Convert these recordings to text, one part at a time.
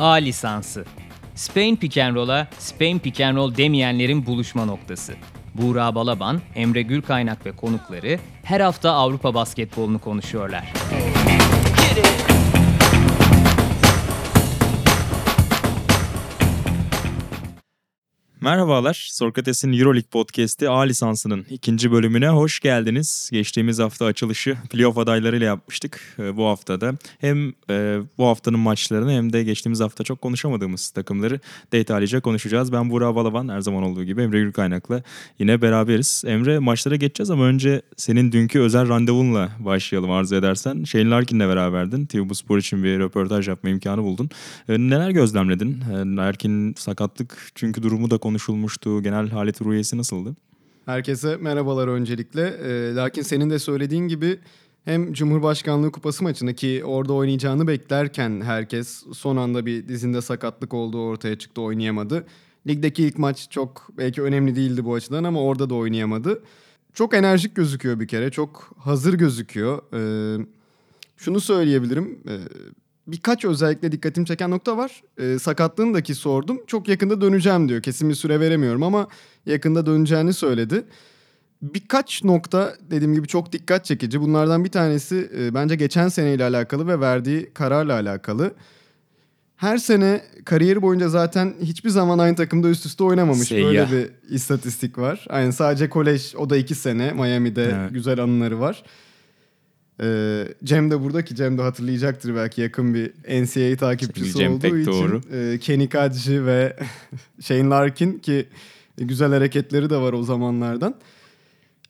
A lisansı. Spain Pick and Roll'a Spain Pick and Roll demeyenlerin buluşma noktası. Buğra Balaban, Emre Gürkaynak ve konukları her hafta Avrupa basketbolunu konuşuyorlar. Merhabalar, Sokrates'in Euroleague Podcast'i A lisansının ikinci bölümüne hoş geldiniz. Geçtiğimiz hafta açılışı playoff adaylarıyla yapmıştık. Ee, bu haftada hem e, bu haftanın maçlarını hem de geçtiğimiz hafta çok konuşamadığımız takımları detaylıca konuşacağız. Ben Burak Balaban, her zaman olduğu gibi Emre Gürkaynak'la yine beraberiz. Emre maçlara geçeceğiz ama önce senin dünkü özel randevunla başlayalım arzu edersen. Shane Larkin'le beraberdin. TV Spor için bir röportaj yapma imkanı buldun. Ee, neler gözlemledin? Larkin sakatlık çünkü durumu da konuşulmuştu. Genel halet ruhiyesi nasıldı? Herkese merhabalar öncelikle. Ee, lakin senin de söylediğin gibi hem Cumhurbaşkanlığı Kupası maçını ki orada oynayacağını beklerken herkes son anda bir dizinde sakatlık olduğu ortaya çıktı oynayamadı. Ligdeki ilk maç çok belki önemli değildi bu açıdan ama orada da oynayamadı. Çok enerjik gözüküyor bir kere. Çok hazır gözüküyor. Ee, şunu söyleyebilirim. Ee, birkaç özellikle dikkatimi çeken nokta var. Ee, sakatlığındaki sordum. Çok yakında döneceğim diyor. Kesin bir süre veremiyorum ama yakında döneceğini söyledi. Birkaç nokta dediğim gibi çok dikkat çekici. Bunlardan bir tanesi e, bence geçen seneyle alakalı ve verdiği kararla alakalı. Her sene kariyeri boyunca zaten hiçbir zaman aynı takımda üst üste oynamamış. Seyyah. Böyle bir istatistik var. Aynen sadece kolej o da iki sene Miami'de Evet. güzel anıları var. Ee, Cem de burada ki Cem de hatırlayacaktır belki yakın bir NCAA takipçisi Cem olduğu için. doğru. E, Kenny Kadji ve Shane Larkin ki güzel hareketleri de var o zamanlardan.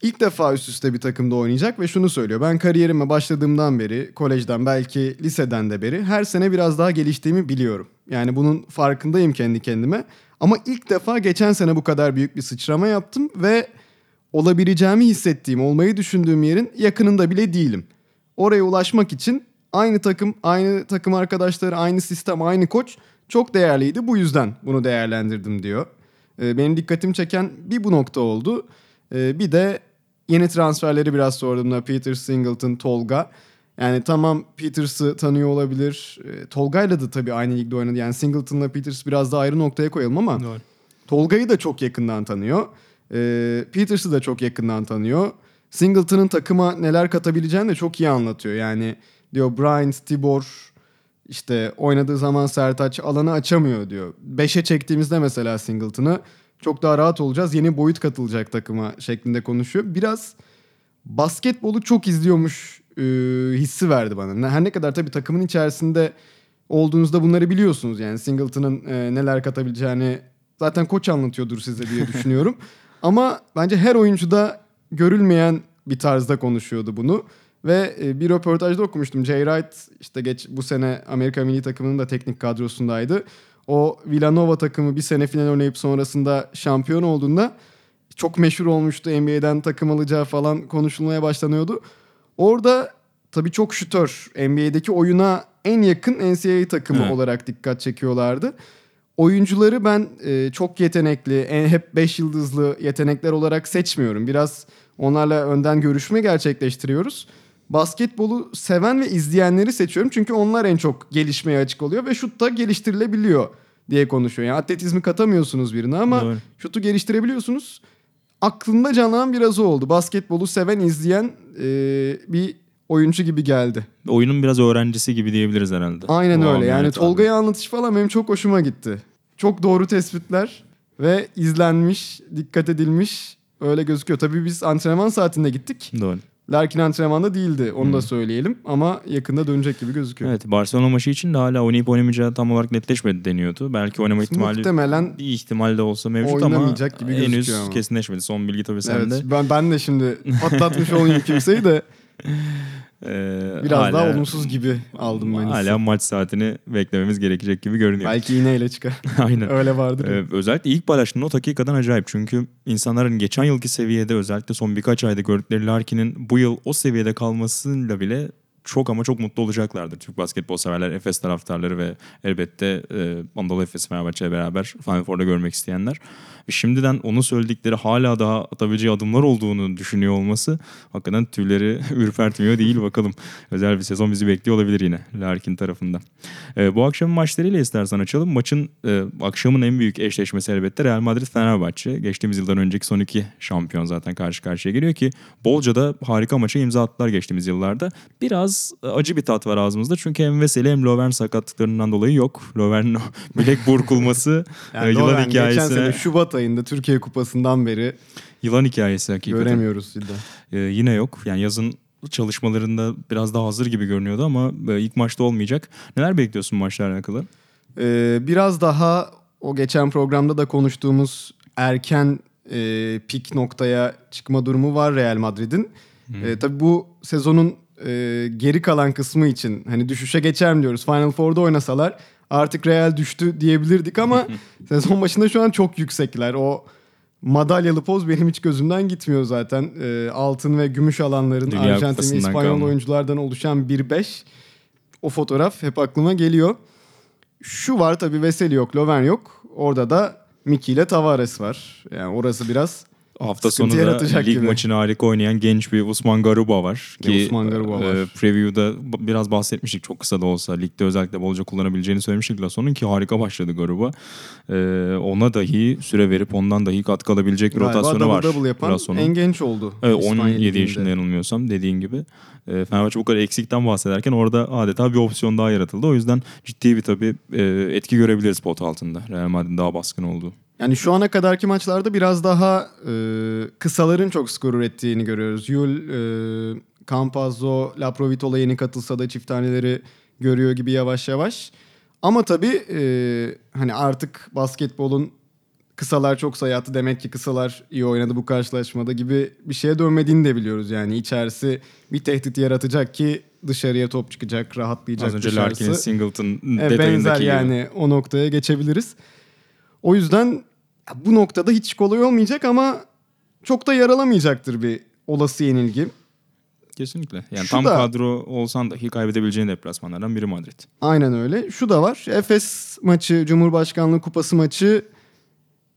İlk defa üst üste bir takımda oynayacak ve şunu söylüyor. Ben kariyerime başladığımdan beri, kolejden belki liseden de beri her sene biraz daha geliştiğimi biliyorum. Yani bunun farkındayım kendi kendime. Ama ilk defa geçen sene bu kadar büyük bir sıçrama yaptım ve olabileceğimi hissettiğim, olmayı düşündüğüm yerin yakınında bile değilim. Oraya ulaşmak için aynı takım, aynı takım arkadaşları, aynı sistem, aynı koç çok değerliydi. Bu yüzden bunu değerlendirdim diyor. Ee, benim dikkatimi çeken bir bu nokta oldu. Ee, bir de yeni transferleri biraz sorduğumda Peter Singleton, Tolga. Yani tamam Peters'ı tanıyor olabilir. Ee, Tolga'yla da tabii aynı ligde oynadı. Yani Singleton'la Peters biraz daha ayrı noktaya koyalım ama Tolga'yı da çok yakından tanıyor. Peters'ı da çok yakından tanıyor. Singleton'ın takıma neler katabileceğini de çok iyi anlatıyor. Yani diyor Bryant, Tibor işte oynadığı zaman Sertaç alanı açamıyor diyor. Beşe çektiğimizde mesela Singleton'ı çok daha rahat olacağız. Yeni boyut katılacak takıma şeklinde konuşuyor. Biraz basketbolu çok izliyormuş e, hissi verdi bana. Her ne kadar tabii takımın içerisinde olduğunuzda bunları biliyorsunuz. Yani Singleton'ın e, neler katabileceğini zaten koç anlatıyordur size diye düşünüyorum. Ama bence her oyuncuda görülmeyen bir tarzda konuşuyordu bunu. Ve e, bir röportajda okumuştum. Jay Wright işte geç bu sene Amerika milli takımının da teknik kadrosundaydı. O Villanova takımı bir sene final oynayıp sonrasında şampiyon olduğunda çok meşhur olmuştu. NBA'den takım alacağı falan konuşulmaya başlanıyordu. Orada tabii çok şütör. NBA'deki oyuna en yakın NCAA takımı Evet. olarak dikkat çekiyorlardı. Oyuncuları ben e, çok yetenekli, en, hep 5 yıldızlı yetenekler olarak seçmiyorum. Biraz onlarla önden görüşme gerçekleştiriyoruz. Basketbolu seven ve izleyenleri seçiyorum. Çünkü onlar en çok gelişmeye açık oluyor ve şut da geliştirilebiliyor diye konuşuyor. Yani atletizmi katamıyorsunuz birine ama Doğru. şutu geliştirebiliyorsunuz. Aklımda canlanan biraz o oldu. Basketbolu seven, izleyen e, bir oyuncu gibi geldi. Oyunun biraz öğrencisi gibi diyebiliriz herhalde. Aynen Bu öyle. Yani Tolga'yı anlatış falan benim çok hoşuma gitti. Çok doğru tespitler ve izlenmiş, dikkat edilmiş öyle gözüküyor. Tabii biz antrenman saatinde gittik. Doğru. Larkin antrenmanda değildi. Onu Hmm. da söyleyelim ama yakında dönecek gibi gözüküyor. Evet Barcelona maçı için de hala oynayıp oynamayacağı tam olarak netleşmedi deniyordu. Belki oynama ihtimali Muhtemelen bir ihtimal de olsa mevcut ama Oynamayacak gibi henüz ama. kesinleşmedi. Son bilgi tabii sende. evet, ben, ben de şimdi patlatmış olayım kimseyi de Ee, biraz hala- daha olumsuz gibi aldım ben. Hala maç saatini beklememiz gerekecek gibi görünüyor. Belki iğneyle çıkar. Aynen. öyle vardır. Ee, özellikle ilk paylaştığın not hakikaten acayip. Çünkü insanların geçen yılki seviyede özellikle son birkaç ayda gördükleri Larkin'in bu yıl o seviyede kalmasıyla bile çok ama çok mutlu olacaklardır. Türk basketbol severler, Efes taraftarları ve elbette e, Anadolu Efes Fenerbahçe'yle beraber Final Four'da görmek isteyenler. Ve şimdiden onun söyledikleri hala daha atabileceği adımlar olduğunu düşünüyor olması hakikaten tüyleri ürpertmiyor değil bakalım. Özel bir sezon bizi bekliyor olabilir yine Larkin tarafında. E, bu akşamın maçlarıyla istersen açalım. Maçın e, akşamın en büyük eşleşmesi elbette Real Madrid-Fenerbahçe. Geçtiğimiz yıldan önceki son iki şampiyon zaten karşı karşıya geliyor ki bolca da harika maça imza attılar geçtiğimiz yıllarda. Biraz e, acı bir tat var ağzımızda çünkü hem Veseli hem Lovern sakatlıklarından dolayı yok. Lovern'in bilek burkulması Yani e, yılan geçen hikayesine sene Şubat ayında Türkiye Kupası'ndan beri yılan hikayesi hakikaten. göremiyoruz cidden. Ee, yine yok. Yani yazın çalışmalarında biraz daha hazır gibi görünüyordu ama e, ilk maçta olmayacak. Neler bekliyorsun maçlarla alakalı? Ee, biraz daha o geçen programda da konuştuğumuz erken e, pik noktaya çıkma durumu var Real Madrid'in. E, tabii bu sezonun e, geri kalan kısmı için hani düşüşe geçer mi diyoruz. Final Four'da oynasalar artık Real düştü diyebilirdik ama sezon başında şu an çok yüksekler. O madalyalı poz benim hiç gözümden gitmiyor zaten. E, altın ve gümüş alanların Dünya Arjantin ve İspanyol kalma. oyunculardan oluşan 1-5. O fotoğraf hep aklıma geliyor. Şu var tabii Veseli yok, Lovern yok. Orada da Miki ile Tavares var. Yani orası biraz Hafta sonu da lig gibi. maçını harika oynayan genç bir Usman Garuba var. Ki Usman Garuba var. e, preview'da biraz bahsetmiştik çok kısa da olsa. Ligde özellikle bolca kullanabileceğini söylemiştik Lasso'nun ki harika başladı Garuba. E, ona dahi süre verip ondan dahi katkı alabilecek bir galiba rotasyonu double var. double yapan Lasson'un. en genç oldu. Evet, İspanya 17 Ligi'nde. yaşında yanılmıyorsam dediğin gibi. E, Fenerbahçe bu kadar eksikten bahsederken orada adeta bir opsiyon daha yaratıldı. O yüzden ciddi bir tabii e, etki görebiliriz pot altında. Real Madrid'in daha baskın olduğu. Yani şu ana kadarki maçlarda biraz daha e, kısaların çok skor ürettiğini görüyoruz. Yul, e, Campazzo, Laprovitola yeni katılsa da çift taneleri görüyor gibi yavaş yavaş. Ama tabii e, hani artık basketbolun kısalar çok sayı attı demek ki kısalar iyi oynadı bu karşılaşmada gibi bir şeye dönmediğini de biliyoruz. Yani içerisi bir tehdit yaratacak ki dışarıya top çıkacak, rahatlayacak Az önce dışarısı. Larkin'in Singleton E, benzer detayındaki gibi. yani o noktaya geçebiliriz. O yüzden ya bu noktada hiç kolay olmayacak ama çok da yaralamayacaktır bir olası yenilgi. Kesinlikle. Yani Şu tam da- kadro olsan dahi kaybedebileceğin deplasmanlardan biri Madrid. Aynen öyle. Şu da var. Efes maçı, Cumhurbaşkanlığı Kupası maçı.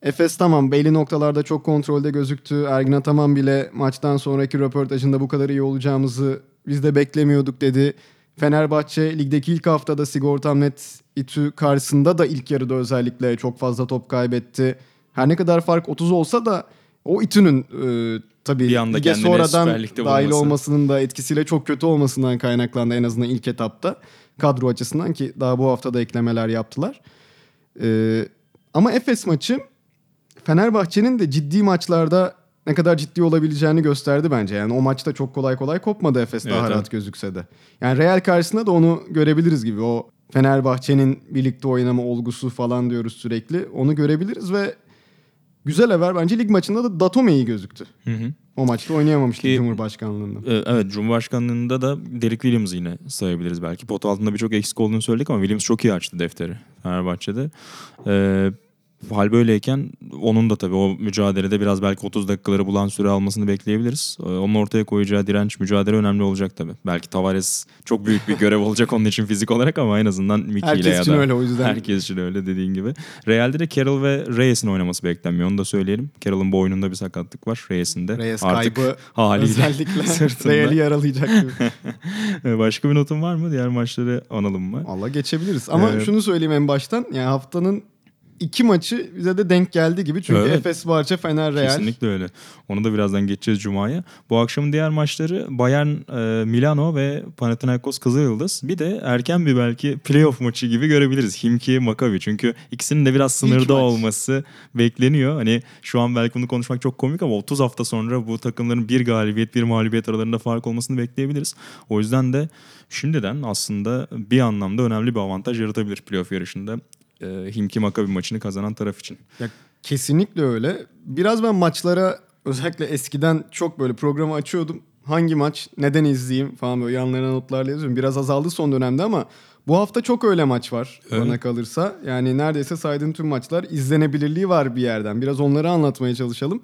Efes tamam belli noktalarda çok kontrolde gözüktü. Ergin Ataman bile maçtan sonraki röportajında bu kadar iyi olacağımızı biz de beklemiyorduk dedi. Fenerbahçe ligdeki ilk haftada Sigortam Net İTÜ karşısında da ilk yarıda özellikle çok fazla top kaybetti. Her ne kadar fark 30 olsa da o İTÜ'nün e, tabii Bir anda lige sonradan dahil olmasının da etkisiyle çok kötü olmasından kaynaklandı en azından ilk etapta. Kadro açısından ki daha bu hafta da eklemeler yaptılar. Ee, ama Efes maçı Fenerbahçe'nin de ciddi maçlarda ne kadar ciddi olabileceğini gösterdi bence. Yani o maçta çok kolay kolay kopmadı Efes daha Evet, rahat gözükse de. Yani Real karşısında da onu görebiliriz gibi. O Fenerbahçe'nin birlikte oynama olgusu falan diyoruz sürekli. Onu görebiliriz ve güzel haber bence lig maçında da Datome iyi gözüktü. Hı hı. O maçta oynayamamıştı Ki- Cumhurbaşkanlığında. Ee, Evet Cumhurbaşkanlığında da Derek Williams'ı yine sayabiliriz belki. Pot altında birçok eksik olduğunu söyledik ama Williams çok iyi açtı defteri Fenerbahçe'de. Ee, hal böyleyken onun da tabii o mücadelede biraz belki 30 dakikaları bulan süre almasını bekleyebiliriz. Ee, onun ortaya koyacağı direnç mücadele önemli olacak tabii. Belki Tavares çok büyük bir görev olacak onun için fizik olarak ama en azından Miki ile Herkes ya için da öyle o yüzden. Herkes için öyle dediğin gibi. Real'de de Carroll ve Reyes'in oynaması beklenmiyor. Onu da söyleyelim. Carroll'ın boynunda bir sakatlık var. Reyes'in de. Reyes Artık kaybı haliyle özellikle sırtında. Real'i yaralayacak gibi. Ee, Başka bir notun var mı? Diğer maçları analım mı? Valla geçebiliriz. Ama Ee, şunu söyleyeyim en baştan. Yani haftanın iki maçı bize de denk geldi gibi. Çünkü Evet. Efes, Barça, Fener, Real. Kesinlikle öyle. Onu da birazdan geçeceğiz Cuma'ya. Bu akşamın diğer maçları Bayern e, Milano ve Panathinaikos Kızılyıldız. Bir de erken bir belki playoff maçı gibi görebiliriz. Himki Maccabi. Çünkü ikisinin de biraz sınırda olması bekleniyor. Hani şu an belki bunu konuşmak çok komik ama 30 hafta sonra bu takımların bir galibiyet bir mağlubiyet aralarında fark olmasını bekleyebiliriz. O yüzden de şimdiden aslında bir anlamda önemli bir avantaj yaratabilir playoff yarışında. E, Himki Maccabi maçını kazanan taraf için. Ya, kesinlikle öyle. Biraz ben maçlara özellikle eskiden çok böyle programı açıyordum. Hangi maç, neden izleyeyim falan böyle yanlarına notlarla yazıyorum. Biraz azaldı son dönemde ama bu hafta çok öyle maç var Evet. bana kalırsa. Yani neredeyse saydığım tüm maçlar izlenebilirliği var bir yerden. Biraz onları anlatmaya çalışalım.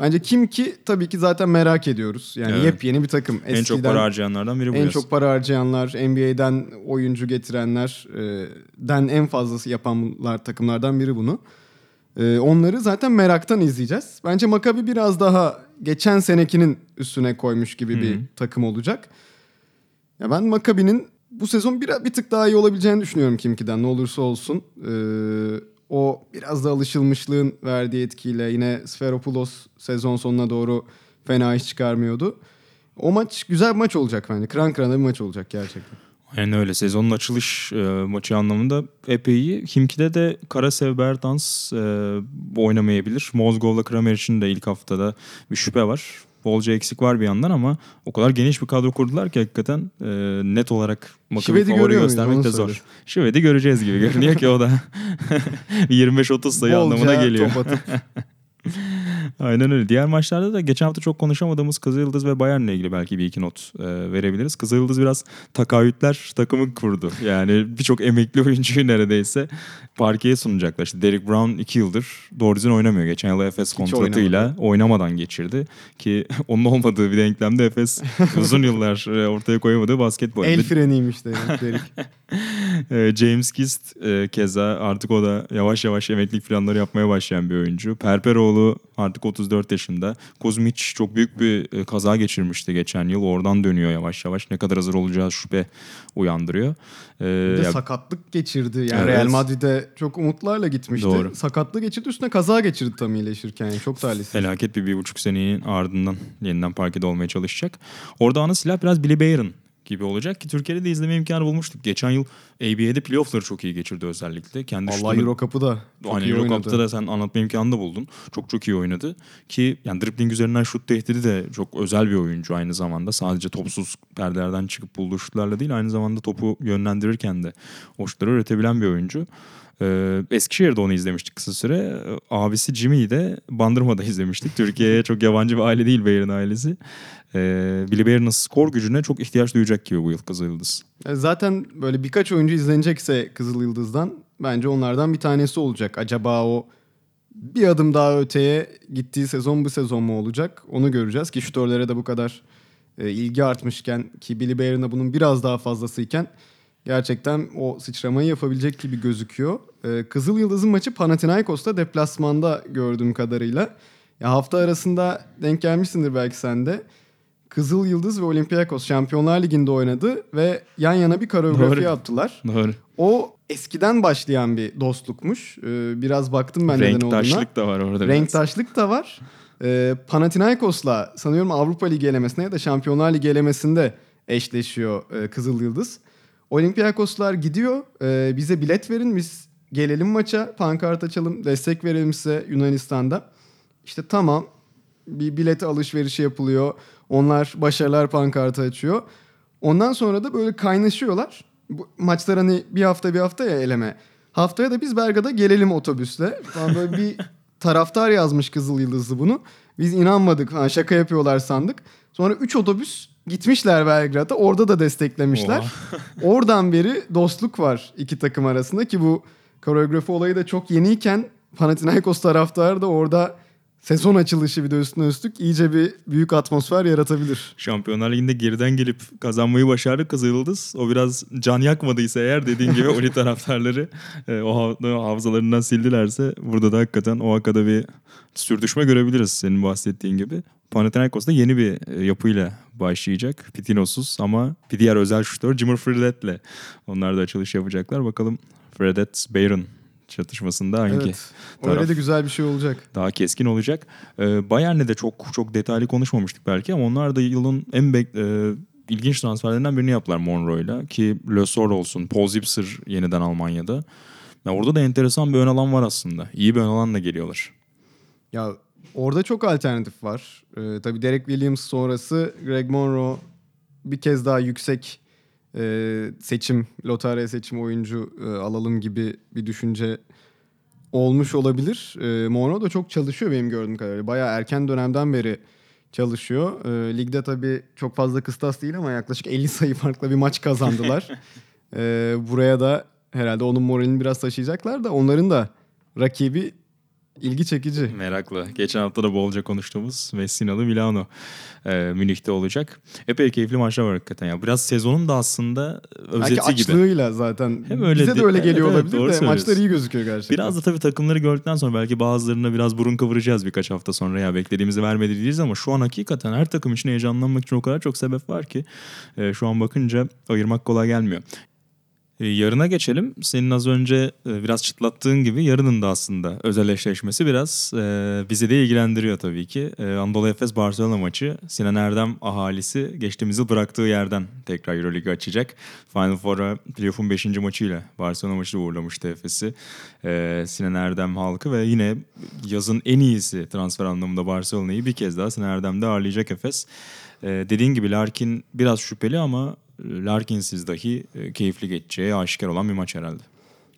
Bence kim ki tabii ki zaten merak ediyoruz. Yani Evet. yepyeni bir takım. En çok para harcayanlardan biri bu En yaz. çok para harcayanlar, NBA'den oyuncu getirenler, e, en fazlası yapanlar takımlardan biri bunu. E, onları zaten meraktan izleyeceğiz. Bence Maccabi biraz daha geçen senekinin üstüne koymuş gibi bir takım olacak. Ya ben Maccabi'nin bu sezon bir, bir tık daha iyi olabileceğini düşünüyorum Kimki'den ne olursa olsun. E, o biraz da alışılmışlığın verdiği etkiyle yine Sferopoulos sezon sonuna doğru fena iş çıkarmıyordu. O maç güzel bir maç olacak bence. Kıran kırana bir maç olacak gerçekten. Aynen öyle. Sezonun açılış e, maçı anlamında epey iyi. Kimki'de de Karasev Bertans e, oynamayabilir. Mozgov'la Kramer için de ilk haftada bir şüphe var. Bolca eksik var bir yandan ama o kadar geniş bir kadro kurdular ki hakikaten e, net olarak Şived'i favori göstermek de söyle. zor. Şived'i göreceğiz gibi görünüyor ki o da 25-30 sayı Bolca anlamına geliyor. top atıp Aynen öyle. Diğer maçlarda da geçen hafta çok konuşamadığımız Kızılyıldız ve Bayern'le ilgili belki bir iki not e, verebiliriz. Kızılyıldız biraz takahütler takımı kurdu. Yani birçok emekli oyuncuyu neredeyse parkeye sunacaklar. İşte Derek Brown iki yıldır doğru düzgün oynamıyor. Geçen yıl Efes kontratıyla oynamadı. oynamadan geçirdi. Ki onun olmadığı bir denklemde Efes uzun yıllar e, ortaya koyamadığı basketbol. el freniymiş de Derik. Ee, James Gist e, keza artık o da yavaş yavaş emeklilik planları yapmaya başlayan bir oyuncu. Perperoğlu artık 34 yaşında. Kuzmic çok büyük bir e, kaza geçirmişti geçen yıl. Oradan dönüyor yavaş yavaş. Ne kadar hazır olacağı şüphe uyandırıyor. Ee, Bir de ya- sakatlık geçirdi. Yani Evet. Real Madrid'e çok umutlarla gitmişti. Doğru. Sakatlık geçirdi üstüne kaza geçirdi tam iyileşirken. Yani çok talihsiz. Felaket bir bir buçuk senenin ardından yeniden parkede olmaya çalışacak. Orada ana silah biraz Billy Bayron gibi olacak ki Türkiye'de de izleme imkanı bulmuştuk. Geçen yıl ABA'de playoff'ları çok iyi geçirdi özellikle. Kendi Allah Euro Cup'ı da çok Aynen iyi Euro oynadı. Cup'ta da sen anlatma imkanı da buldun. Çok çok iyi oynadı. Ki yani dribbling üzerinden şut tehdidi de çok özel bir oyuncu aynı zamanda. Sadece topsuz perdelerden çıkıp bulduğu şutlarla değil aynı zamanda topu yönlendirirken de o şutları üretebilen bir oyuncu. Ee, Eskişehir'de onu izlemiştik kısa süre. Ee, Abisi Jimmy'yi de Bandırma'da izlemiştik. Türkiye'ye çok yabancı bir aile değil Bayern ailesi. Ee, Billy Bayern'ın skor gücüne çok ihtiyaç duyacak gibi bu yıl Kızılyıldız. E, Zaten böyle birkaç oyuncu izlenecekse Kızıl Yıldız'dan bence onlardan bir tanesi olacak. Acaba o bir adım daha öteye gittiği sezon bu sezon mu olacak? Onu göreceğiz ki şutörlere de bu kadar e, ilgi artmışken ki Billy Bayern'a bunun biraz daha fazlasıyken gerçekten o sıçramayı yapabilecek gibi gözüküyor. E, Kızıl Yıldız'ın maçı Panathinaikos'ta deplasmanda gördüğüm kadarıyla. Ya hafta arasında denk gelmişsindir belki sen de. Kızıl Yıldız ve Olympiakos Şampiyonlar Ligi'nde oynadı ve yan yana bir koreografi Doğru. yaptılar. Doğru. O eskiden başlayan bir dostlukmuş. Ee, biraz baktım ben neden olduğuna. Renktaşlık da var orada. biraz. Renktaşlık da var. Ee, Panathinaikos'la sanıyorum Avrupa Ligi elemesinde ya da Şampiyonlar Ligi elemesinde eşleşiyor e, Kızıl Yıldız. Olympiakoslar gidiyor. e, bize bilet verin biz gelelim maça. Pankart açalım. Destek verelim size Yunanistan'da. İşte tamam. Bir bilet alışverişi yapılıyor. Onlar başarılar pankartı açıyor. Ondan sonra da böyle kaynaşıyorlar. Bu maçlar hani bir hafta bir hafta ya eleme. Haftaya da biz Berga'da gelelim otobüsle. Falan böyle bir taraftar yazmış Kızıl Yıldızlı bunu. Biz inanmadık falan şaka yapıyorlar sandık. Sonra 3 otobüs gitmişler Belgrad'a. Orada da desteklemişler. Oradan beri dostluk var iki takım arasında ki bu koreografi olayı da çok yeniyken Panathinaikos taraftarı da orada sezon açılışı bir de üstüne üstlük iyice bir büyük atmosfer yaratabilir. Şampiyonlar Ligi'nde geriden gelip kazanmayı başardı Kızılyıldız. O biraz can yakmadıysa eğer dediğin gibi Oli taraftarları e, o hafızalarından sildilerse burada da hakikaten o hakada bir sürdüşme görebiliriz senin bahsettiğin gibi. Panathinaikos da yeni bir e, yapıyla başlayacak. Pitinosuz ama bir diğer özel şutör Jimmer Fredet'le onlar da açılış yapacaklar. Bakalım Fredet Bayron çatışmasında hangi Evet. taraf? Öyle de güzel bir şey olacak. daha keskin olacak. Ee, Bayern'le de çok çok detaylı konuşmamıştık belki ama onlar da yılın en bek- e, ilginç transferlerinden birini yaptılar Monroe'yla ki Le Sor olsun, Paul Zipser yeniden Almanya'da. Ya orada da enteresan bir ön alan var aslında. İyi bir ön alanla geliyorlar. Ya orada çok alternatif var. Ee, tabii Derek Williams sonrası Greg Monroe bir kez daha yüksek e, seçim, lotarya seçim oyuncu e, alalım gibi bir düşünce olmuş olabilir. E, Monroe da çok çalışıyor benim gördüğüm kadarıyla. Bayağı erken dönemden beri çalışıyor. E, ligde tabii çok fazla kıstas değil ama yaklaşık 50 sayı farklı bir maç kazandılar. E, buraya da herhalde onun moralini biraz taşıyacaklar da onların da rakibi ilgi çekici. Meraklı. Geçen hafta da bolca konuştuğumuz Messinalı Milano e, Münih'te olacak. Epey keyifli maçlar var hakikaten. Ya. Biraz sezonun da aslında özeti Belki gibi. açlığıyla zaten. Hem öyle Bize de öyle evet, geliyor evet, olabilir doğru de maçlar iyi gözüküyor gerçekten. Biraz da tabii takımları gördükten sonra belki bazılarına biraz burun kıvıracağız birkaç hafta sonra ya beklediğimizi vermedi diyeceğiz ama şu an hakikaten her takım için heyecanlanmak için o kadar çok sebep var ki e, şu an bakınca ayırmak kolay gelmiyor. E, yarına geçelim. Senin az önce e, biraz çıtlattığın gibi yarının da aslında özel eşleşmesi biraz e, bizi de ilgilendiriyor tabii ki. E, Anadolu Efes Barcelona maçı Sinan Erdem ahalisi geçtiğimiz yıl bıraktığı yerden tekrar Euroleague açacak. Final Four'a playoff'un 5. maçıyla Barcelona maçı uğurlamıştı Efes'i. Sinan Erdem halkı ve yine yazın en iyisi transfer anlamında Barcelona'yı bir kez daha Sinan Erdem'de ağırlayacak Efes. E, dediğin gibi Larkin biraz şüpheli ama Larkinsiz dahi e, keyifli geçeceği aşikar olan bir maç herhalde.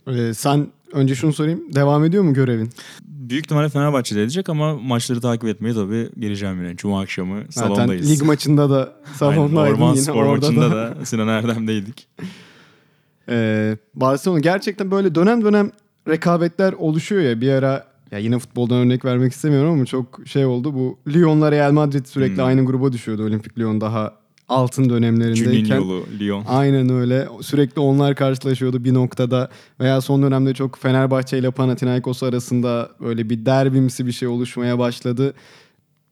Ee, sen önce şunu sorayım. Devam ediyor mu görevin? Büyük ihtimalle Fenerbahçe'de edecek ama maçları takip etmeye tabii geleceğim yine. Cuma akşamı Zaten salondayız. lig maçında da Aynen, salondaydın Orman yine. Spor maçında da. da Sinan Erdem'deydik. Ee, Barcelona gerçekten böyle dönem dönem rekabetler oluşuyor ya. Bir ara ya yine futboldan örnek vermek istemiyorum ama çok şey oldu. Bu Lyon'la Real Madrid sürekli Hmm. aynı gruba düşüyordu. Olimpik Lyon daha altın dönemlerindeyken. Juninho'lu Lyon. Aynen öyle. Sürekli onlar karşılaşıyordu bir noktada. Veya son dönemde çok Fenerbahçe ile Panathinaikos arasında böyle bir derbimsi bir şey oluşmaya başladı.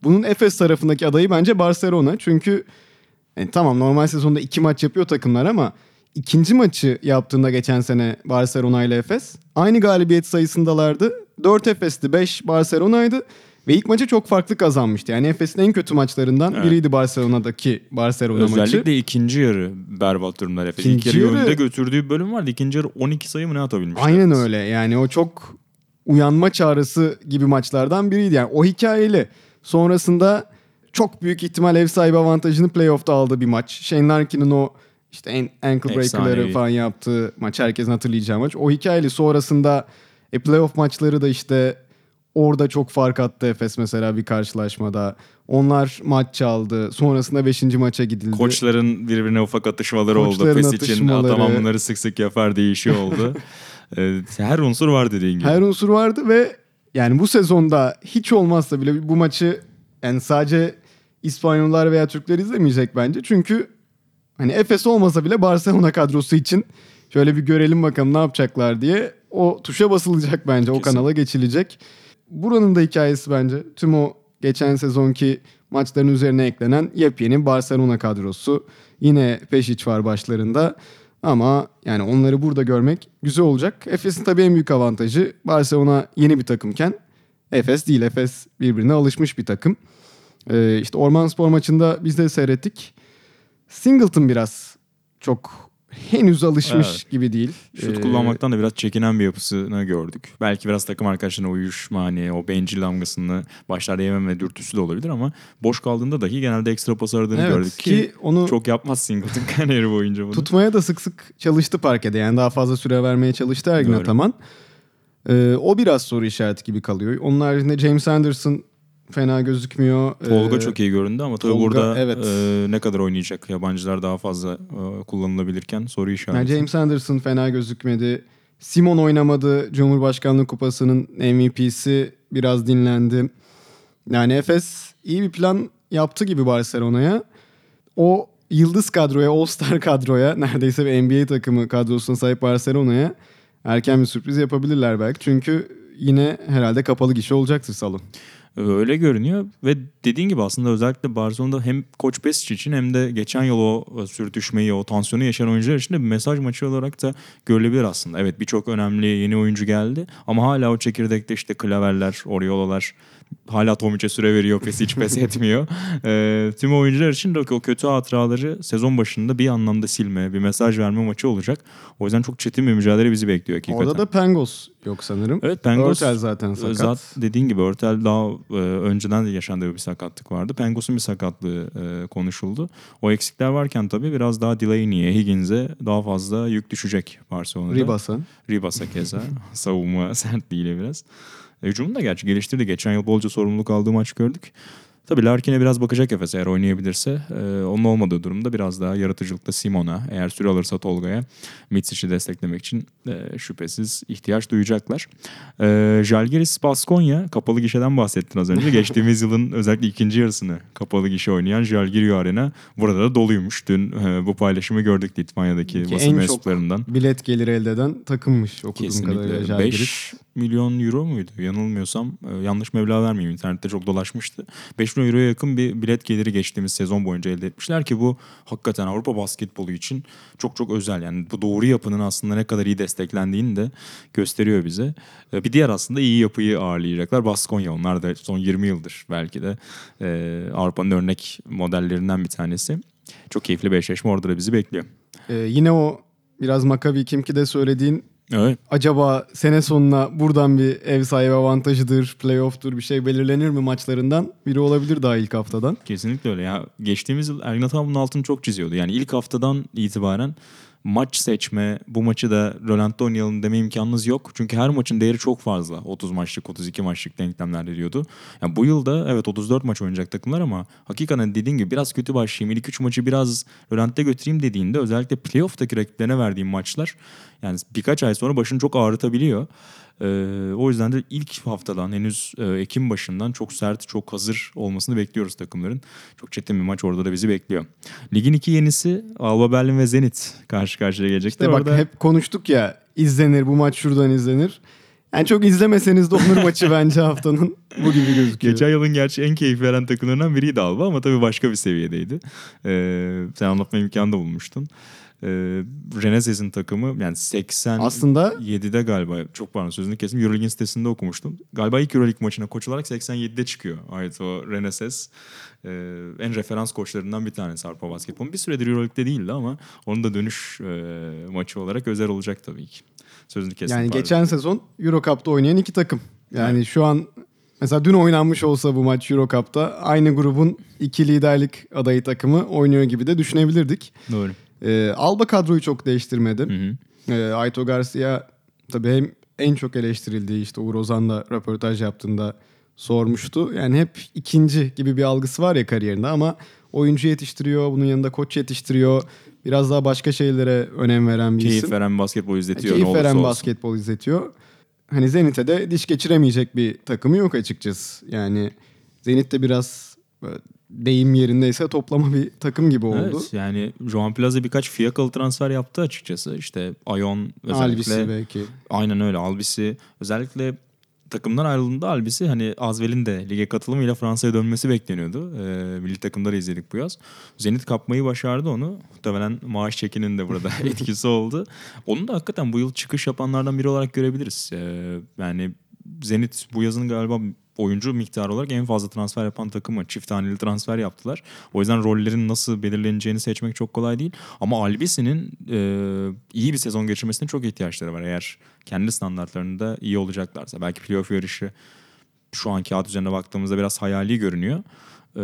Bunun Efes tarafındaki adayı bence Barcelona. Çünkü yani tamam normal sezonda iki maç yapıyor takımlar ama ikinci maçı yaptığında geçen sene Barcelona ile Efes aynı galibiyet sayısındalardı. 4 Efes'ti, 5 Barcelona'ydı. Ve ilk maçı çok farklı kazanmıştı. Yani Efes'in en kötü maçlarından Evet. biriydi Barcelona'daki Barcelona maçı. Özellikle ikinci yarı berbat durumlar Efes. İlk İkinci yarı yarı- önde götürdüğü bölüm vardı. İkinci yarı 12 sayı mı ne atabilmişti? Aynen öyle. Yani o çok uyanma çağrısı gibi maçlardan biriydi. Yani o hikayeyle sonrasında çok büyük ihtimal ev sahibi avantajını playoff'ta aldığı bir maç. Shane Larkin'in o işte en ankle breaker'ları falan yaptığı maç. Herkesin hatırlayacağı maç. O hikayeyle sonrasında e, playoff maçları da işte orada çok fark attı Efes mesela bir karşılaşmada. Onlar maç çaldı. Sonrasında 5. maça gidildi. Koçların birbirine ufak atışmaları oldu. Koçların Pes için atışmaları. tamam bunları sık sık yapar değişiyor oldu. Ee, her unsur var dediğin gibi. Her unsur vardı ve yani bu sezonda hiç olmazsa bile bu maçı yani sadece İspanyollar veya Türkler izlemeyecek bence. Çünkü hani Efes olmasa bile Barcelona kadrosu için şöyle bir görelim bakalım ne yapacaklar diye o tuşa basılacak bence. O Kesin. kanala geçilecek. Buranın da hikayesi bence tüm o geçen sezonki maçların üzerine eklenen yepyeni Barcelona kadrosu. Yine Pešić var başlarında. Ama yani onları burada görmek güzel olacak. Efes'in tabii en büyük avantajı Barcelona yeni bir takımken Efes değil. Efes birbirine alışmış bir takım. Ee, işte Orman Spor maçında biz de seyrettik. Singleton biraz çok henüz alışmış Evet. gibi değil. Şut Ee, kullanmaktan da biraz çekinen bir yapısını gördük. Belki biraz takım arkadaşlarına uyuşma hani o bencil damgasını başlarda yememe dürtüsü de olabilir ama boş kaldığında dahi genelde ekstra pas aradığını Evet, gördük ki, ki onu çok yapmaz Singleton kariyeri boyunca bunu. tutmaya da sık sık çalıştı parkede. Yani daha fazla süre vermeye çalıştı Ergin Doğru. Ataman. Ee, o biraz soru işareti gibi kalıyor. Onun haricinde James Anderson fena gözükmüyor. Tolga Ee, çok iyi göründü ama tabii Tolga, burada evet. e, ne kadar oynayacak yabancılar daha fazla e, kullanılabilirken soru Yani işareti. James Anderson fena gözükmedi. Simon oynamadı. Cumhurbaşkanlığı Kupası'nın MVP'si biraz dinlendi. Yani Efes iyi bir plan yaptı gibi Barcelona'ya. O yıldız kadroya, All-Star kadroya, neredeyse bir NBA takımı kadrosuna sahip Barcelona'ya erken bir sürpriz yapabilirler belki. Çünkü yine herhalde kapalı gişe olacaktır salon. Öyle görünüyor ve dediğin gibi aslında özellikle Barcelona'da hem Koç Pesic için hem de geçen yıl o e, sürtüşmeyi, o tansiyonu yaşayan oyuncular için de bir mesaj maçı olarak da görülebilir aslında. Evet birçok önemli yeni oyuncu geldi ama hala o çekirdekte işte Klaverler, Oriolalar hala Tomic'e süre veriyor, Pesic pes etmiyor. Ee, tüm oyuncular için de o kötü hatıraları sezon başında bir anlamda silme, bir mesaj verme maçı olacak. O yüzden çok çetin bir mücadele bizi bekliyor hakikaten. Orada da Pengos yok sanırım. Evet Pengos Örtel zaten sakat. Zat dediğin gibi Örtel daha e, önceden de yaşandığı bir sakatlık vardı. Pengos'un bir sakatlığı e, konuşuldu. O eksikler varken tabii biraz daha Delaney'e, Higgins'e daha fazla yük düşecek Barcelona'da. Ribas'a. Ribas'a keza. Savunma sertliğiyle biraz. Hücumunu da gerçi geliştirdi. Geçen yıl bolca sorumluluk aldığı maç gördük. Tabii Larkin'e biraz bakacak Efes eğer oynayabilirse. Ee, onun olmadığı durumda biraz daha yaratıcılıkta Simon'a, eğer süre alırsa Tolga'ya Mitsic'i desteklemek için e, şüphesiz ihtiyaç duyacaklar. Ee, Jalgiris Baskonya kapalı gişeden bahsettin az önce. Geçtiğimiz yılın özellikle ikinci yarısını kapalı gişe oynayan Jalgirio Arena burada da doluymuş. Dün e, bu paylaşımı gördük Litvanya'daki Ki basın mensuplarından. Bilet geliri elde eden takımmış okuduğum kadarıyla Kesinlikle. Žalgiris. 5 milyon euro muydu? Yanılmıyorsam e, yanlış meblağ vermeyeyim. İnternette çok dolaşmıştı. 5 milyon euroya yakın bir bilet geliri geçtiğimiz sezon boyunca elde etmişler ki bu hakikaten Avrupa basketbolu için çok çok özel. Yani bu doğru yapının aslında ne kadar iyi desteklendiğini de gösteriyor bize. E, Bir diğer aslında iyi yapıyı ağırlayacaklar. Baskonya onlar da son 20 yıldır belki de e, Avrupa'nın örnek modellerinden bir tanesi. Çok keyifli bir eşleşme orada da bizi bekliyor. Ee, yine o biraz Maccabi Kimki'de söylediğin Evet. acaba sene sonuna buradan bir ev sahibi avantajıdır, playoff'tur bir şey belirlenir mi maçlarından biri olabilir daha ilk haftadan. Kesinlikle öyle. Ya geçtiğimiz yıl Ergin Ataman bunun altını çok çiziyordu. Yani ilk haftadan itibaren maç seçme, bu maçı da Roland'da oynayalım deme imkanınız yok. Çünkü her maçın değeri çok fazla. 30 maçlık, 32 maçlık denklemler veriyordu. Yani bu yılda evet 34 maç oynayacak takımlar ama hakikaten dediğin gibi biraz kötü başlayayım. İlk 3 maçı biraz Roland'da götüreyim dediğinde özellikle playoff'taki rakiplerine verdiğim maçlar yani birkaç ay sonra başını çok ağrıtabiliyor. Ee, o yüzden de ilk haftadan henüz e, Ekim başından çok sert, çok hazır olmasını bekliyoruz takımların. Çok çetin bir maç orada da bizi bekliyor. Ligin iki yenisi Alba Berlin ve Zenit karşı karşıya gelecekler. İşte bak Orada hep konuştuk ya izlenir bu maç şuradan izlenir. Yani çok izlemeseniz de Onur maçı bence haftanın bu gibi gözüküyor. Geçen yılın gerçi en keyif veren takımlarından biriydi Alba ama tabii başka bir seviyedeydi. Ee, sen anlatma imkanı da bulmuştun. Ee, Reneses'in takımı yani 80 Aslında 7'de galiba çok pardon sözünü kesim Euroleague'in sitesinde okumuştum. Galiba ilk Euroleague maçına koç olarak 87'de çıkıyor. Ait o Reneses. Ee, en referans koçlarından bir tanesi Avrupa Basketbolu. Bir süredir Euroleague'de değildi ama onun da dönüş e, maçı olarak özel olacak tabii ki. Sözünü kestim. yani pardon. geçen sezon Euro Cup'ta oynayan iki takım. Yani şu an mesela dün oynanmış olsa bu maç Euro Cup'ta aynı grubun iki liderlik adayı takımı oynuyor gibi de düşünebilirdik. Doğru. Ee, Alba kadroyu çok değiştirmedi. Hı hı. Ee, Ayto Garcia tabii hem en çok eleştirildiği işte Uğur Ozan'la röportaj yaptığında sormuştu. Yani hep ikinci gibi bir algısı var ya kariyerinde ama oyuncu yetiştiriyor, bunun yanında koç yetiştiriyor. Biraz daha başka şeylere önem veren bir Keyif isim. veren basketbol izletiyor. Keyif veren olsun. basketbol izletiyor. Hani Zenit'e de diş geçiremeyecek bir takımı yok açıkçası. Yani Zenit de biraz deyim yerindeyse toplama bir takım gibi oldu. Evet yani Joan Plaza birkaç fiyakalı transfer yaptı açıkçası. İşte Ayon özellikle. Albisi belki. Aynen öyle Albis'i özellikle takımdan ayrıldığında Albis'i hani Azvel'in de lige katılımıyla Fransa'ya dönmesi bekleniyordu. Ee, milli takımda da izledik bu yaz. Zenit kapmayı başardı onu. Muhtemelen maaş çekinin de burada etkisi oldu. Onu da hakikaten bu yıl çıkış yapanlardan biri olarak görebiliriz. Ee, yani Zenit bu yazın galiba oyuncu miktarı olarak en fazla transfer yapan takımı. Çift haneli transfer yaptılar. O yüzden rollerin nasıl belirleneceğini seçmek çok kolay değil. Ama Albisi'nin e, iyi bir sezon geçirmesine çok ihtiyaçları var. Eğer kendi standartlarında iyi olacaklarsa. Belki playoff yarışı şu an kağıt üzerine baktığımızda biraz hayali görünüyor. Ee,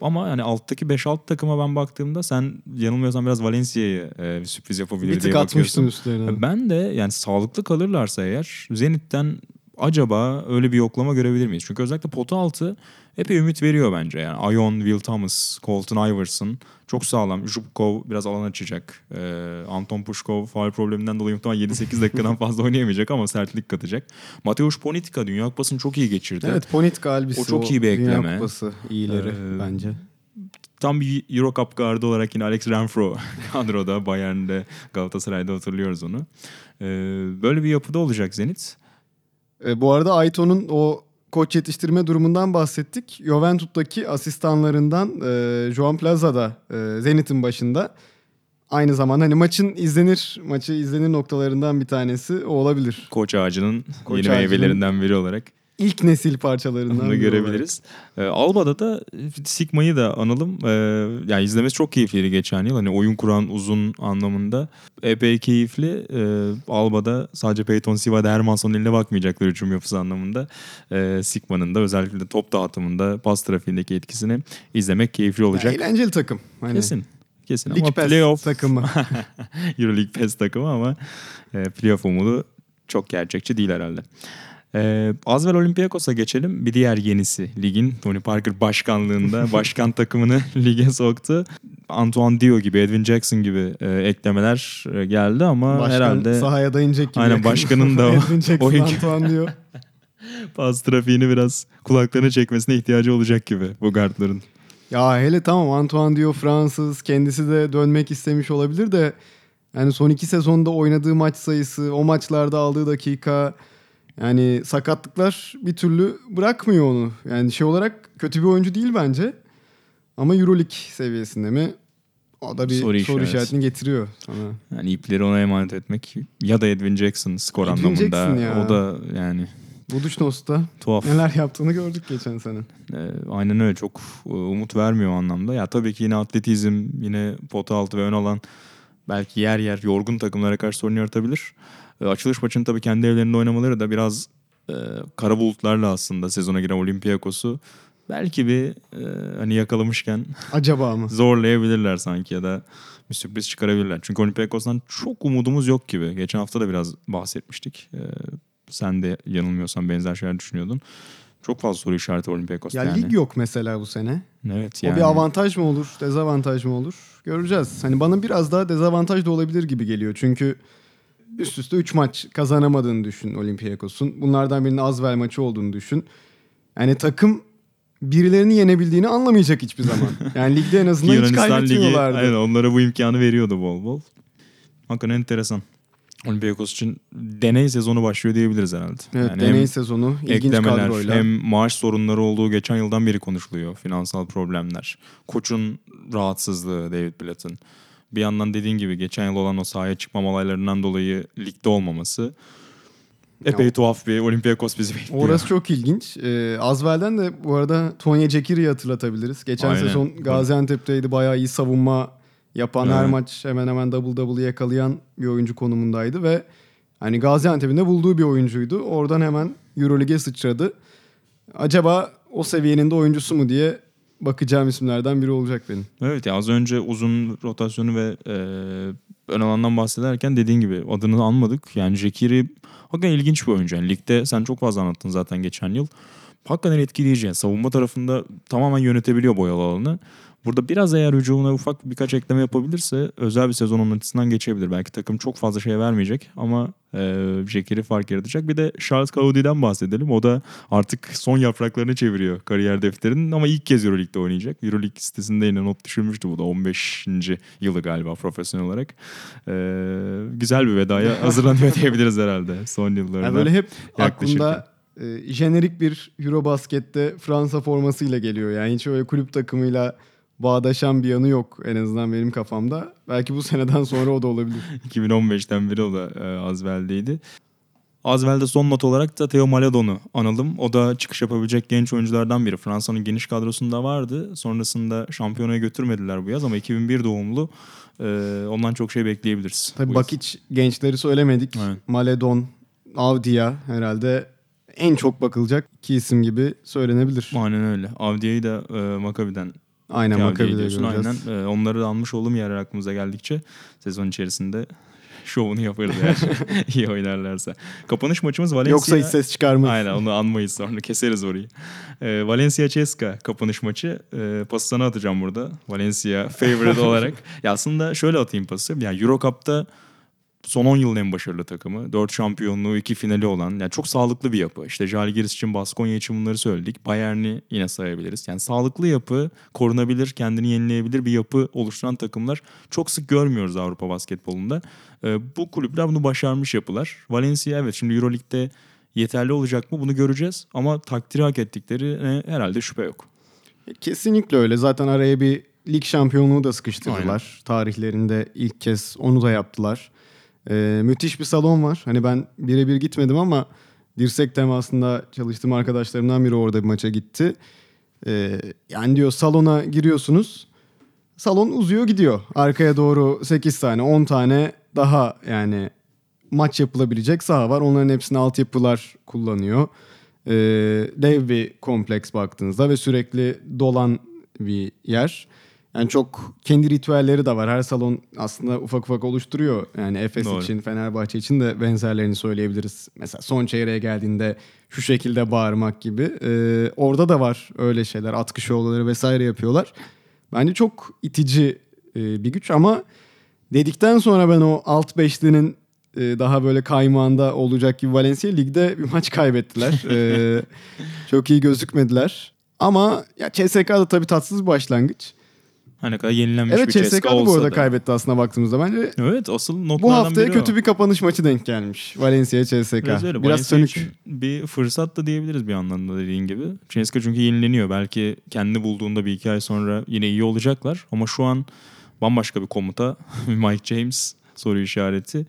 ama yani alttaki 5-6 takıma ben baktığımda sen yanılmıyorsam biraz Valencia'yı e, bir sürpriz yapabilir Bir diye tık atmıştın bakıyorsun. üstlerine. Ben de yani sağlıklı kalırlarsa eğer Zenit'ten acaba öyle bir yoklama görebilir miyiz? Çünkü özellikle pota altı epey ümit veriyor bence. Yani Ion, Will Thomas, Colton Iverson çok sağlam. Zhubkov biraz alan açacak. Ee, Anton Pushkov faal probleminden dolayı muhtemelen 7-8 dakikadan fazla oynayamayacak ama sertlik katacak. Mateusz Ponitka Dünya Kupası'nı çok iyi geçirdi. Evet Ponitka Albisi O çok iyi bir Dünya ekleme. Kupası iyileri Ee, bence. Tam bir Euro Cup gardı olarak yine Alex Renfro kadroda. Bayern'de Galatasaray'da hatırlıyoruz onu. Ee, böyle bir yapıda olacak Zenit. E, bu arada Aito'nun o koç yetiştirme durumundan bahsettik. Juventus'taki asistanlarından e, Joan Plaza da e, Zenit'in başında. Aynı zamanda hani maçın izlenir, maçı izlenir noktalarından bir tanesi o olabilir. Koç ağacının Koç yeni ağacının meyvelerinden biri olarak İlk nesil parçalarından bunu görebiliriz. Ee, Alba'da da Sigma'yı da analım. Ee, yani izlemesi çok keyifliydi geçen yıl. Hani oyun kuran uzun anlamında. Epey keyifli. Ee, Alba'da sadece Peyton Siva'da Hermanson eline bakmayacaklar hücum yapısı anlamında. Ee, Sigma'nın da özellikle de top dağıtımında pas trafiğindeki etkisini izlemek keyifli olacak. Ya, eğlenceli takım. Hani Kesin. Kesin Lig ama Pass playoff takımı. Euroleague PES takımı ama e, playoff umudu çok gerçekçi değil herhalde. Ee, Azvel Olympiakos'a geçelim. Bir diğer yenisi ligin Tony Parker başkanlığında başkan takımını lige soktu. Antoine Dio gibi, Edwin Jackson gibi e, eklemeler e, geldi ama Başkan herhalde sahaya dayınacak gibi. Aynen, yakında. başkanın da o- Edwin Jackson, oyun- Antoine diyor. pas trafiğini biraz kulaklarına çekmesine ihtiyacı olacak gibi bu guardların. Ya hele tamam Antoine diyor Fransız kendisi de dönmek istemiş olabilir de yani son iki sezonda oynadığı maç sayısı, o maçlarda aldığı dakika yani sakatlıklar bir türlü bırakmıyor onu. Yani şey olarak kötü bir oyuncu değil bence. Ama Euroleague seviyesinde mi? O da bir Soru soru, işareti. işaretini getiriyor sana. Yani ipleri ona emanet etmek ya da Edwin Jackson skor Edwin anlamında. Jackson ya. O da yani Budućnos'ta tuhaf. neler yaptığını gördük geçen sene. Ee, aynen öyle çok e, umut vermiyor o anlamda. Ya tabii ki yine atletizm, yine pota altı ve ön alan belki yer yer yorgun takımlara karşı sorun yaratabilir. Ee, açılış maçını tabii kendi evlerinde oynamaları da biraz e, kara bulutlarla aslında sezona giren Olympiakos'u belki bir e, hani yakalamışken Acaba mı? zorlayabilirler sanki ya da bir sürpriz çıkarabilirler. Çünkü Olympiakos'tan çok umudumuz yok gibi. Geçen hafta da biraz bahsetmiştik. Ee, sen de yanılmıyorsan benzer şeyler düşünüyordun. Çok fazla soru işareti Olympiakos'ta Ya yani. lig yok mesela bu sene. Evet O yani. bir avantaj mı olur, dezavantaj mı olur? Göreceğiz. Hani bana biraz daha dezavantaj da olabilir gibi geliyor. Çünkü üst üste 3 maç kazanamadığını düşün Olympiakos'un. Bunlardan birinin Azvel maçı olduğunu düşün. Yani takım birilerini yenebildiğini anlamayacak hiçbir zaman. Yani ligde en azından hiç Yunanistan Ligi kaybetmiyorlardı. aynen, onlara bu imkanı veriyordu bol bol. Hakikaten enteresan. Olympiakos için deney sezonu başlıyor diyebiliriz herhalde. Evet, Yani deney sezonu ilginç eklemeler kadroyla. hem maaş sorunları olduğu geçen yıldan beri konuşuluyor. Finansal problemler. Koçun rahatsızlığı David Blatt'ın. Bir yandan dediğin gibi geçen yıl olan o sahaya çıkmam olaylarından dolayı ligde olmaması. Epey Ya- tuhaf bir Olympiakos bizi bekliyor. Orası çok ilginç. Ee, Azvel'den de bu arada Tonya Cekiri'yi hatırlatabiliriz. Geçen Aynen. sezon Gaziantep'teydi. Bayağı iyi savunma yapan, her Evet. maç hemen hemen double double yakalayan bir oyuncu konumundaydı ve hani Gaziantep'in de bulduğu bir oyuncuydu. Oradan hemen EuroLeague'e sıçradı. Acaba o seviyenin de oyuncusu mu diye bakacağım isimlerden biri olacak benim. Evet ya az önce uzun rotasyonu ve e, ön alandan bahsederken dediğin gibi adını anmadık. Yani Jekiri hakikaten ilginç bir oyuncu. Yani ligde sen çok fazla anlattın zaten geçen yıl. Hakikaten etkileyici. Yani savunma tarafında tamamen yönetebiliyor boyalı alanı. Burada biraz eğer hücumuna ufak birkaç ekleme yapabilirse özel bir sezon onun açısından geçebilir. Belki takım çok fazla şey vermeyecek ama e, Jekiri fark yaratacak. Bir de Charles Caudy'den bahsedelim. O da artık son yapraklarını çeviriyor kariyer defterinin ama ilk kez Euroleague'de oynayacak. Euroleague sitesinde yine not düşürmüştü bu da 15. yılı galiba profesyonel olarak. E, güzel bir vedaya hazırlanıyor diyebiliriz herhalde son yıllarında. Yani böyle hep aklımda e, jenerik bir Eurobasket'te Fransa formasıyla geliyor. Yani hiç öyle kulüp takımıyla bağdaşan bir yanı yok en azından benim kafamda. Belki bu seneden sonra o da olabilir. 2015'ten beri o da e, Azvel'deydi. Azvel'de son not olarak da Theo Maledon'u analım. O da çıkış yapabilecek genç oyunculardan biri. Fransa'nın geniş kadrosunda vardı. Sonrasında şampiyonaya götürmediler bu yaz ama 2001 doğumlu. E, ondan çok şey bekleyebiliriz. Tabii bu bak yaz. hiç gençleri söylemedik. Evet. Maledon, Avdia herhalde en çok bakılacak iki isim gibi söylenebilir. Aynen öyle. Avdia'yı da e, Maccabi'den Aynen göreceğiz. Aynen. E, onları da almış olduğum yer aklımıza geldikçe sezon içerisinde şovunu yaparız eğer iyi oynarlarsa. Kapanış maçımız Valencia. Yoksa hiç ses çıkarmaz. Aynen onu anmayız sonra keseriz orayı. Ee, Valencia Ceska kapanış maçı. Ee, pası sana atacağım burada. Valencia favorite olarak. Ya aslında şöyle atayım pası. Yani Euro Cup'ta son 10 yılın en başarılı takımı. 4 şampiyonluğu, 2 finali olan. Yani çok sağlıklı bir yapı. İşte Žalgiris için, Baskonya için bunları söyledik. Bayern'i yine sayabiliriz. Yani sağlıklı yapı, korunabilir, kendini yenileyebilir bir yapı oluşturan takımlar çok sık görmüyoruz Avrupa basketbolunda. Ee, bu kulüpler bunu başarmış yapılar. Valencia evet şimdi Euroleague'de yeterli olacak mı bunu göreceğiz. Ama takdiri hak ettiklerine herhalde şüphe yok. Kesinlikle öyle. Zaten araya bir lig şampiyonluğu da sıkıştırdılar. Tarihlerinde ilk kez onu da yaptılar. Ee, müthiş bir salon var. Hani ben birebir gitmedim ama dirsek temasında çalıştığım arkadaşlarımdan biri orada bir maça gitti. Ee, yani diyor salona giriyorsunuz. Salon uzuyor gidiyor. Arkaya doğru 8 tane 10 tane daha yani maç yapılabilecek saha var. Onların hepsini altyapılar kullanıyor. Ee, dev bir kompleks baktığınızda ve sürekli dolan bir yer. Yani çok kendi ritüelleri de var. Her salon aslında ufak ufak oluşturuyor. Yani Efes Doğru. için, Fenerbahçe için de benzerlerini söyleyebiliriz. Mesela son çeyreğe geldiğinde şu şekilde bağırmak gibi. Ee, orada da var öyle şeyler. Atkı şovları vesaire yapıyorlar. Bence çok itici e, bir güç ama dedikten sonra ben o alt beşlinin e, daha böyle kaymağında olacak gibi Valencia ligde bir maç kaybettiler. Ee, çok iyi gözükmediler. Ama ya CSK'da tabii tatsız bir başlangıç. Hani kadar yenilenmiş Evet bir CSKA CSK'da bu olsa arada da. kaybetti aslında baktığımızda bence. Evet asıl notlardan Bu haftaya biri kötü o. bir kapanış maçı denk gelmiş. Valencia CSK. Biraz öyle. Biraz sönük. bir fırsat da diyebiliriz bir yandan da dediğin gibi. CSKA çünkü yenileniyor. Belki kendi bulduğunda bir iki ay sonra yine iyi olacaklar. Ama şu an bambaşka bir komuta. Mike James soru işareti.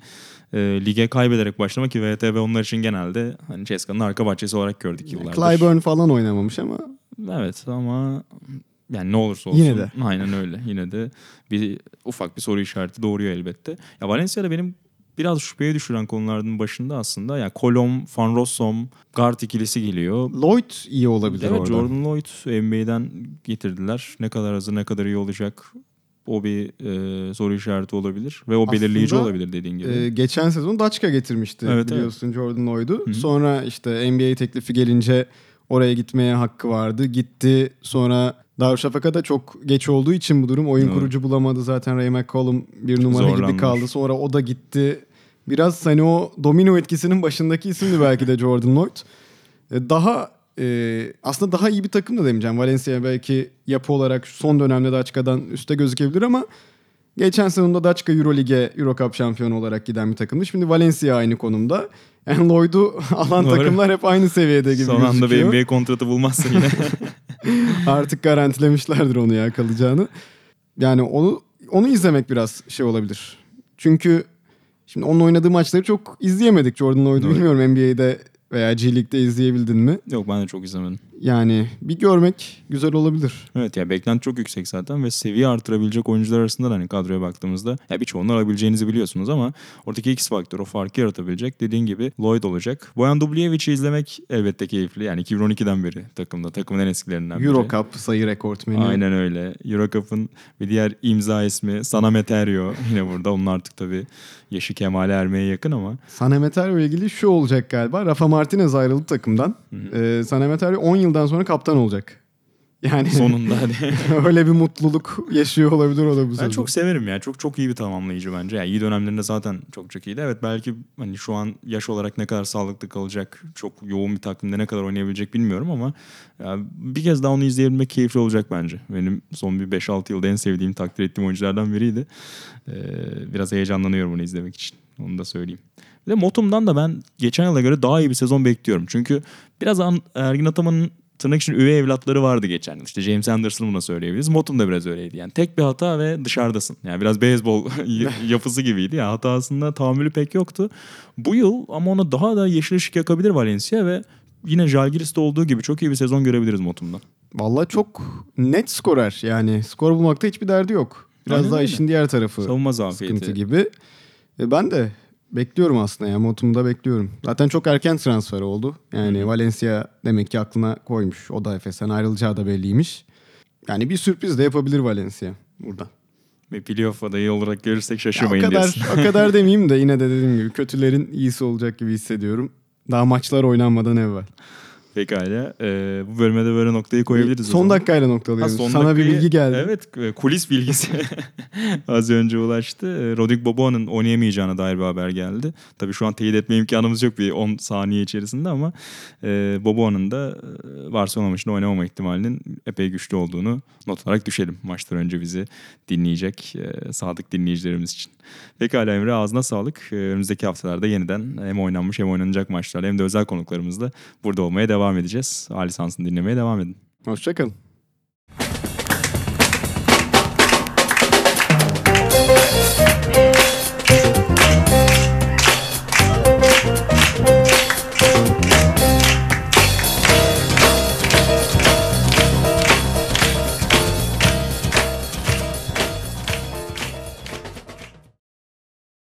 E, lige kaybederek başlamak ki VTB onlar için genelde hani CSKA'nın arka bahçesi olarak gördük yıllardır. Clyburn falan oynamamış ama Evet ama yani ne olursa olsun. Yine de. Aynen öyle. Yine de bir ufak bir soru işareti doğuruyor elbette. Ya Valencia'da benim biraz şüpheye düşüren konulardan başında aslında ya Kolom, Van Rossum, guard ikilisi geliyor. Lloyd iyi olabilir Evet orada. Jordan Lloyd NBA'den getirdiler. Ne kadar hazır ne kadar iyi olacak o bir e, soru işareti olabilir ve o Aslında, belirleyici olabilir dediğin gibi. Ee, geçen sezon Daçka getirmişti Evet, biliyorsun Jordan Lloyd'u. hı. Sonra işte NBA teklifi gelince oraya gitmeye hakkı vardı. Gitti. Sonra Darüşşafaka'da çok geç olduğu için bu durum oyun Doğru. kurucu bulamadı. Zaten Ray McCollum bir numara gibi zorlanmış. kaldı. Sonra o da gitti. Biraz hani o domino etkisinin başındaki isimdi belki de Jordan Lloyd. Ee, Daha e, aslında daha iyi bir takım da demeyeceğim. Valencia belki yapı olarak son dönemde Daçka'dan üstte gözükebilir ama geçen sezonda Daçka Eurolig'e Eurocup şampiyonu olarak giden bir takımdı. Şimdi Valencia aynı konumda. Yani Lloyd'u alan Doğru. takımlar hep aynı seviyede gibi Son anda bir. NBA kontratı bulmazsa yine. Artık garantilemişlerdir onu ya kalacağını. Yani onu onu izlemek biraz şey olabilir. Çünkü şimdi onun oynadığı maçları çok izleyemedik Jordan Lloyd'u. Bilmiyorum NBA'de veya G League'de izleyebildin mi? Yok ben de çok izlemedim. Yani bir görmek güzel olabilir. Evet ya beklenti çok yüksek zaten ve seviye artırabilecek oyuncular arasında da hani kadroya baktığımızda ya birçoğunu alabileceğinizi biliyorsunuz ama oradaki X faktör o farkı yaratabilecek dediğin gibi Lloyd olacak. Boyan Dubljevic'i izlemek elbette keyifli. Yani 2012'den beri takımda. Takımın en eskilerinden biri. Eurocup sayı rekortmeni. Aynen öyle. Eurocup'ın bir diğer imza ismi Sana Meterio. Yine burada onun artık tabii yaşı kemale ermeye yakın ama San Emeterio ile ilgili şu olacak galiba. Rafa Martinez ayrıldı takımdan. Ee, San Emeterio 10 yıldan sonra kaptan olacak. Yani sonunda hadi. öyle bir mutluluk yaşıyor olabilir o da bu Ben sezon. çok severim ya. Çok çok iyi bir tamamlayıcı bence. Yani iyi dönemlerinde zaten çok çok iyiydi. Evet belki hani şu an yaş olarak ne kadar sağlıklı kalacak, çok yoğun bir takvimde ne kadar oynayabilecek bilmiyorum ama ya bir kez daha onu izleyebilmek keyifli olacak bence. Benim son bir 5-6 yılda en sevdiğim, takdir ettiğim oyunculardan biriydi. Ee, biraz heyecanlanıyorum bunu izlemek için. Onu da söyleyeyim. De Motum'dan da ben geçen yıla göre daha iyi bir sezon bekliyorum. Çünkü biraz an, Ergin Ataman'ın tırnak için üvey evlatları vardı geçen yıl. İşte James Anderson'ı buna söyleyebiliriz. Motum da biraz öyleydi. Yani tek bir hata ve dışarıdasın. Yani biraz beyzbol yapısı gibiydi. Ya hatasında tahammülü pek yoktu. Bu yıl ama ona daha da yeşil ışık yakabilir Valencia ve yine Jalgiris'te olduğu gibi çok iyi bir sezon görebiliriz Motum'dan. Vallahi çok net skorer. Yani skor bulmakta hiçbir derdi yok. Biraz Aynen daha öyle. işin diğer tarafı Savunma zafiyeti. sıkıntı gibi. E, ben de bekliyorum aslında ya. Motum'da bekliyorum. Zaten çok erken transfer oldu. Yani Valencia demek ki aklına koymuş. O da Efes'ten ayrılacağı da belliymiş. Yani bir sürpriz de yapabilir Valencia burada. Ve playoff adayı olarak görürsek Ya o şaşırmayın kadar diyorsun. o kadar demeyeyim de yine de dediğim gibi kötülerin iyisi olacak gibi hissediyorum. Daha maçlar oynanmadan evvel. Pekala. Ee, bu bölüme de böyle noktayı koyabiliriz. Son dakikayla Ha, noktalıyorum. son Sana bir dakikayı- bilgi geldi. Evet e, kulis bilgisi az önce ulaştı. E, Rodrik Boboa'nın oynayamayacağına dair bir haber geldi. Tabii şu an teyit etme imkanımız yok bir 10 saniye içerisinde ama e, Boboa'nın da e, Barcelona maçında oynamama ihtimalinin epey güçlü olduğunu not olarak düşelim. Maçtan önce bizi dinleyecek e, sadık dinleyicilerimiz için. Pekala Emre ağzına sağlık. Önümüzdeki haftalarda yeniden hem oynanmış hem oynanacak maçlarla hem de özel konuklarımızla burada olmaya devam edeceğiz. A lisansını dinlemeye devam edin. Hoşçakalın.